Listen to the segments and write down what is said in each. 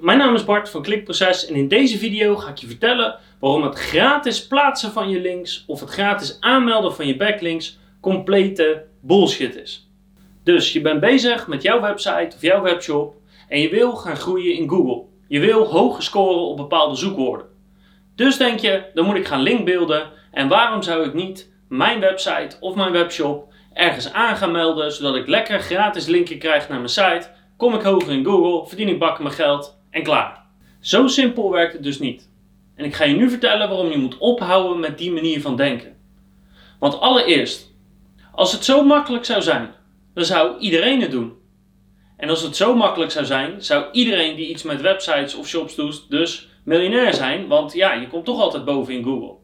mijn naam is Bart van Klikproces en in deze video ga ik je vertellen waarom het gratis plaatsen van je links of het gratis aanmelden van je backlinks complete bullshit is. Dus je bent bezig met jouw website of jouw webshop en je wil gaan groeien in Google. Je wil hoger scoren op bepaalde zoekwoorden. Dus denk je, dan moet ik gaan linkbeelden en waarom zou ik niet mijn website of mijn webshop ergens aan gaan melden zodat ik lekker gratis linken krijg naar mijn site kom ik hoger in Google, verdien ik bakken mijn geld en klaar. Zo simpel werkt het dus niet. En ik ga je nu vertellen waarom je moet ophouden met die manier van denken. Want allereerst, als het zo makkelijk zou zijn, dan zou iedereen het doen. En als het zo makkelijk zou zijn, zou iedereen die iets met websites of shops doet, dus miljonair zijn, want ja, je komt toch altijd boven in Google.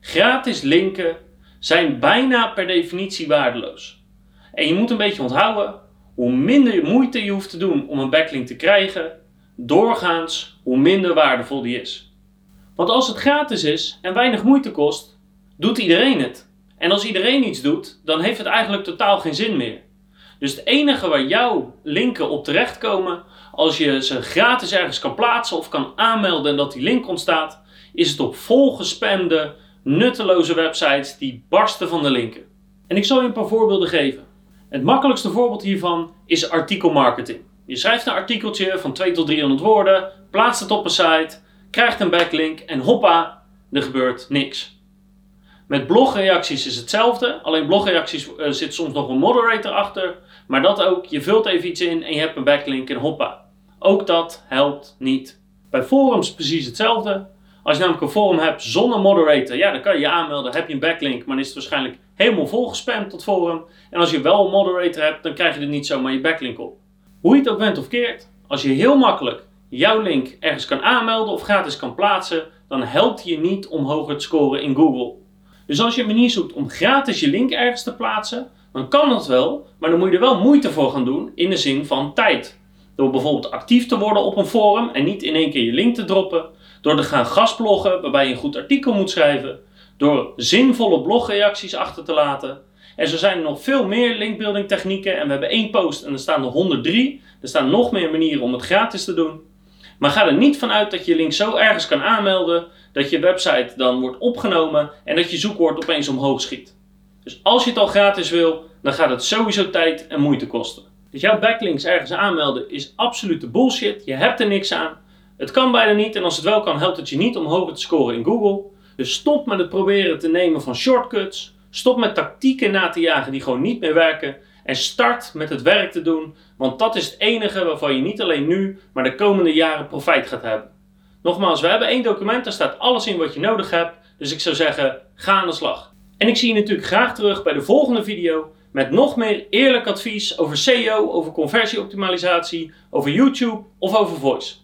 Gratis linken zijn bijna per definitie waardeloos. En je moet een beetje onthouden, hoe minder moeite je hoeft te doen om een backlink te krijgen, doorgaans hoe minder waardevol die is. Want als het gratis is en weinig moeite kost, doet iedereen het. En als iedereen iets doet, dan heeft het eigenlijk totaal geen zin meer. Dus het enige waar jouw linken op terechtkomen, als je ze gratis ergens kan plaatsen of kan aanmelden en dat die link ontstaat, is het op volgespamde, nutteloze websites die barsten van de linken. En ik zal je een paar voorbeelden geven. Het makkelijkste voorbeeld hiervan is artikelmarketing. Je schrijft een artikeltje van 2 tot 300 woorden, plaatst het op een site, krijgt een backlink en hoppa, er gebeurt niks. Met blogreacties is hetzelfde, alleen blogreacties uh, zit soms nog een moderator achter, maar dat ook, je vult even iets in en je hebt een backlink en hoppa. Ook dat helpt niet. Bij forums precies hetzelfde. Als je namelijk een forum hebt zonder moderator, ja, dan kan je je aanmelden, heb je een backlink, maar dan is het waarschijnlijk helemaal volgespamd tot forum. En als je wel een moderator hebt, dan krijg je er niet zomaar je backlink op. Hoe je het ook bent of keert, als je heel makkelijk jouw link ergens kan aanmelden of gratis kan plaatsen, dan helpt je niet om hoger te scoren in Google. Dus als je een manier zoekt om gratis je link ergens te plaatsen, dan kan dat wel, maar dan moet je er wel moeite voor gaan doen in de zin van tijd. Door bijvoorbeeld actief te worden op een forum en niet in één keer je link te droppen. Door te gaan gastbloggen waarbij je een goed artikel moet schrijven. Door zinvolle blogreacties achter te laten. En zo zijn er nog veel meer linkbuilding technieken. En we hebben één post en er staan er 103. Er staan nog meer manieren om het gratis te doen. Maar ga er niet vanuit dat je link zo ergens kan aanmelden. Dat je website dan wordt opgenomen en dat je zoekwoord opeens omhoog schiet. Dus als je het al gratis wil, dan gaat het sowieso tijd en moeite kosten. Dus jouw backlinks ergens aanmelden is absolute bullshit. Je hebt er niks aan. Het kan bijna niet en als het wel kan, helpt het je niet om hoger te scoren in Google. Dus stop met het proberen te nemen van shortcuts. Stop met tactieken na te jagen die gewoon niet meer werken. En start met het werk te doen, want dat is het enige waarvan je niet alleen nu, maar de komende jaren profijt gaat hebben. Nogmaals, we hebben één document, daar staat alles in wat je nodig hebt. Dus ik zou zeggen, ga aan de slag. En ik zie je natuurlijk graag terug bij de volgende video met nog meer eerlijk advies over SEO, over conversieoptimalisatie, over YouTube of over voice.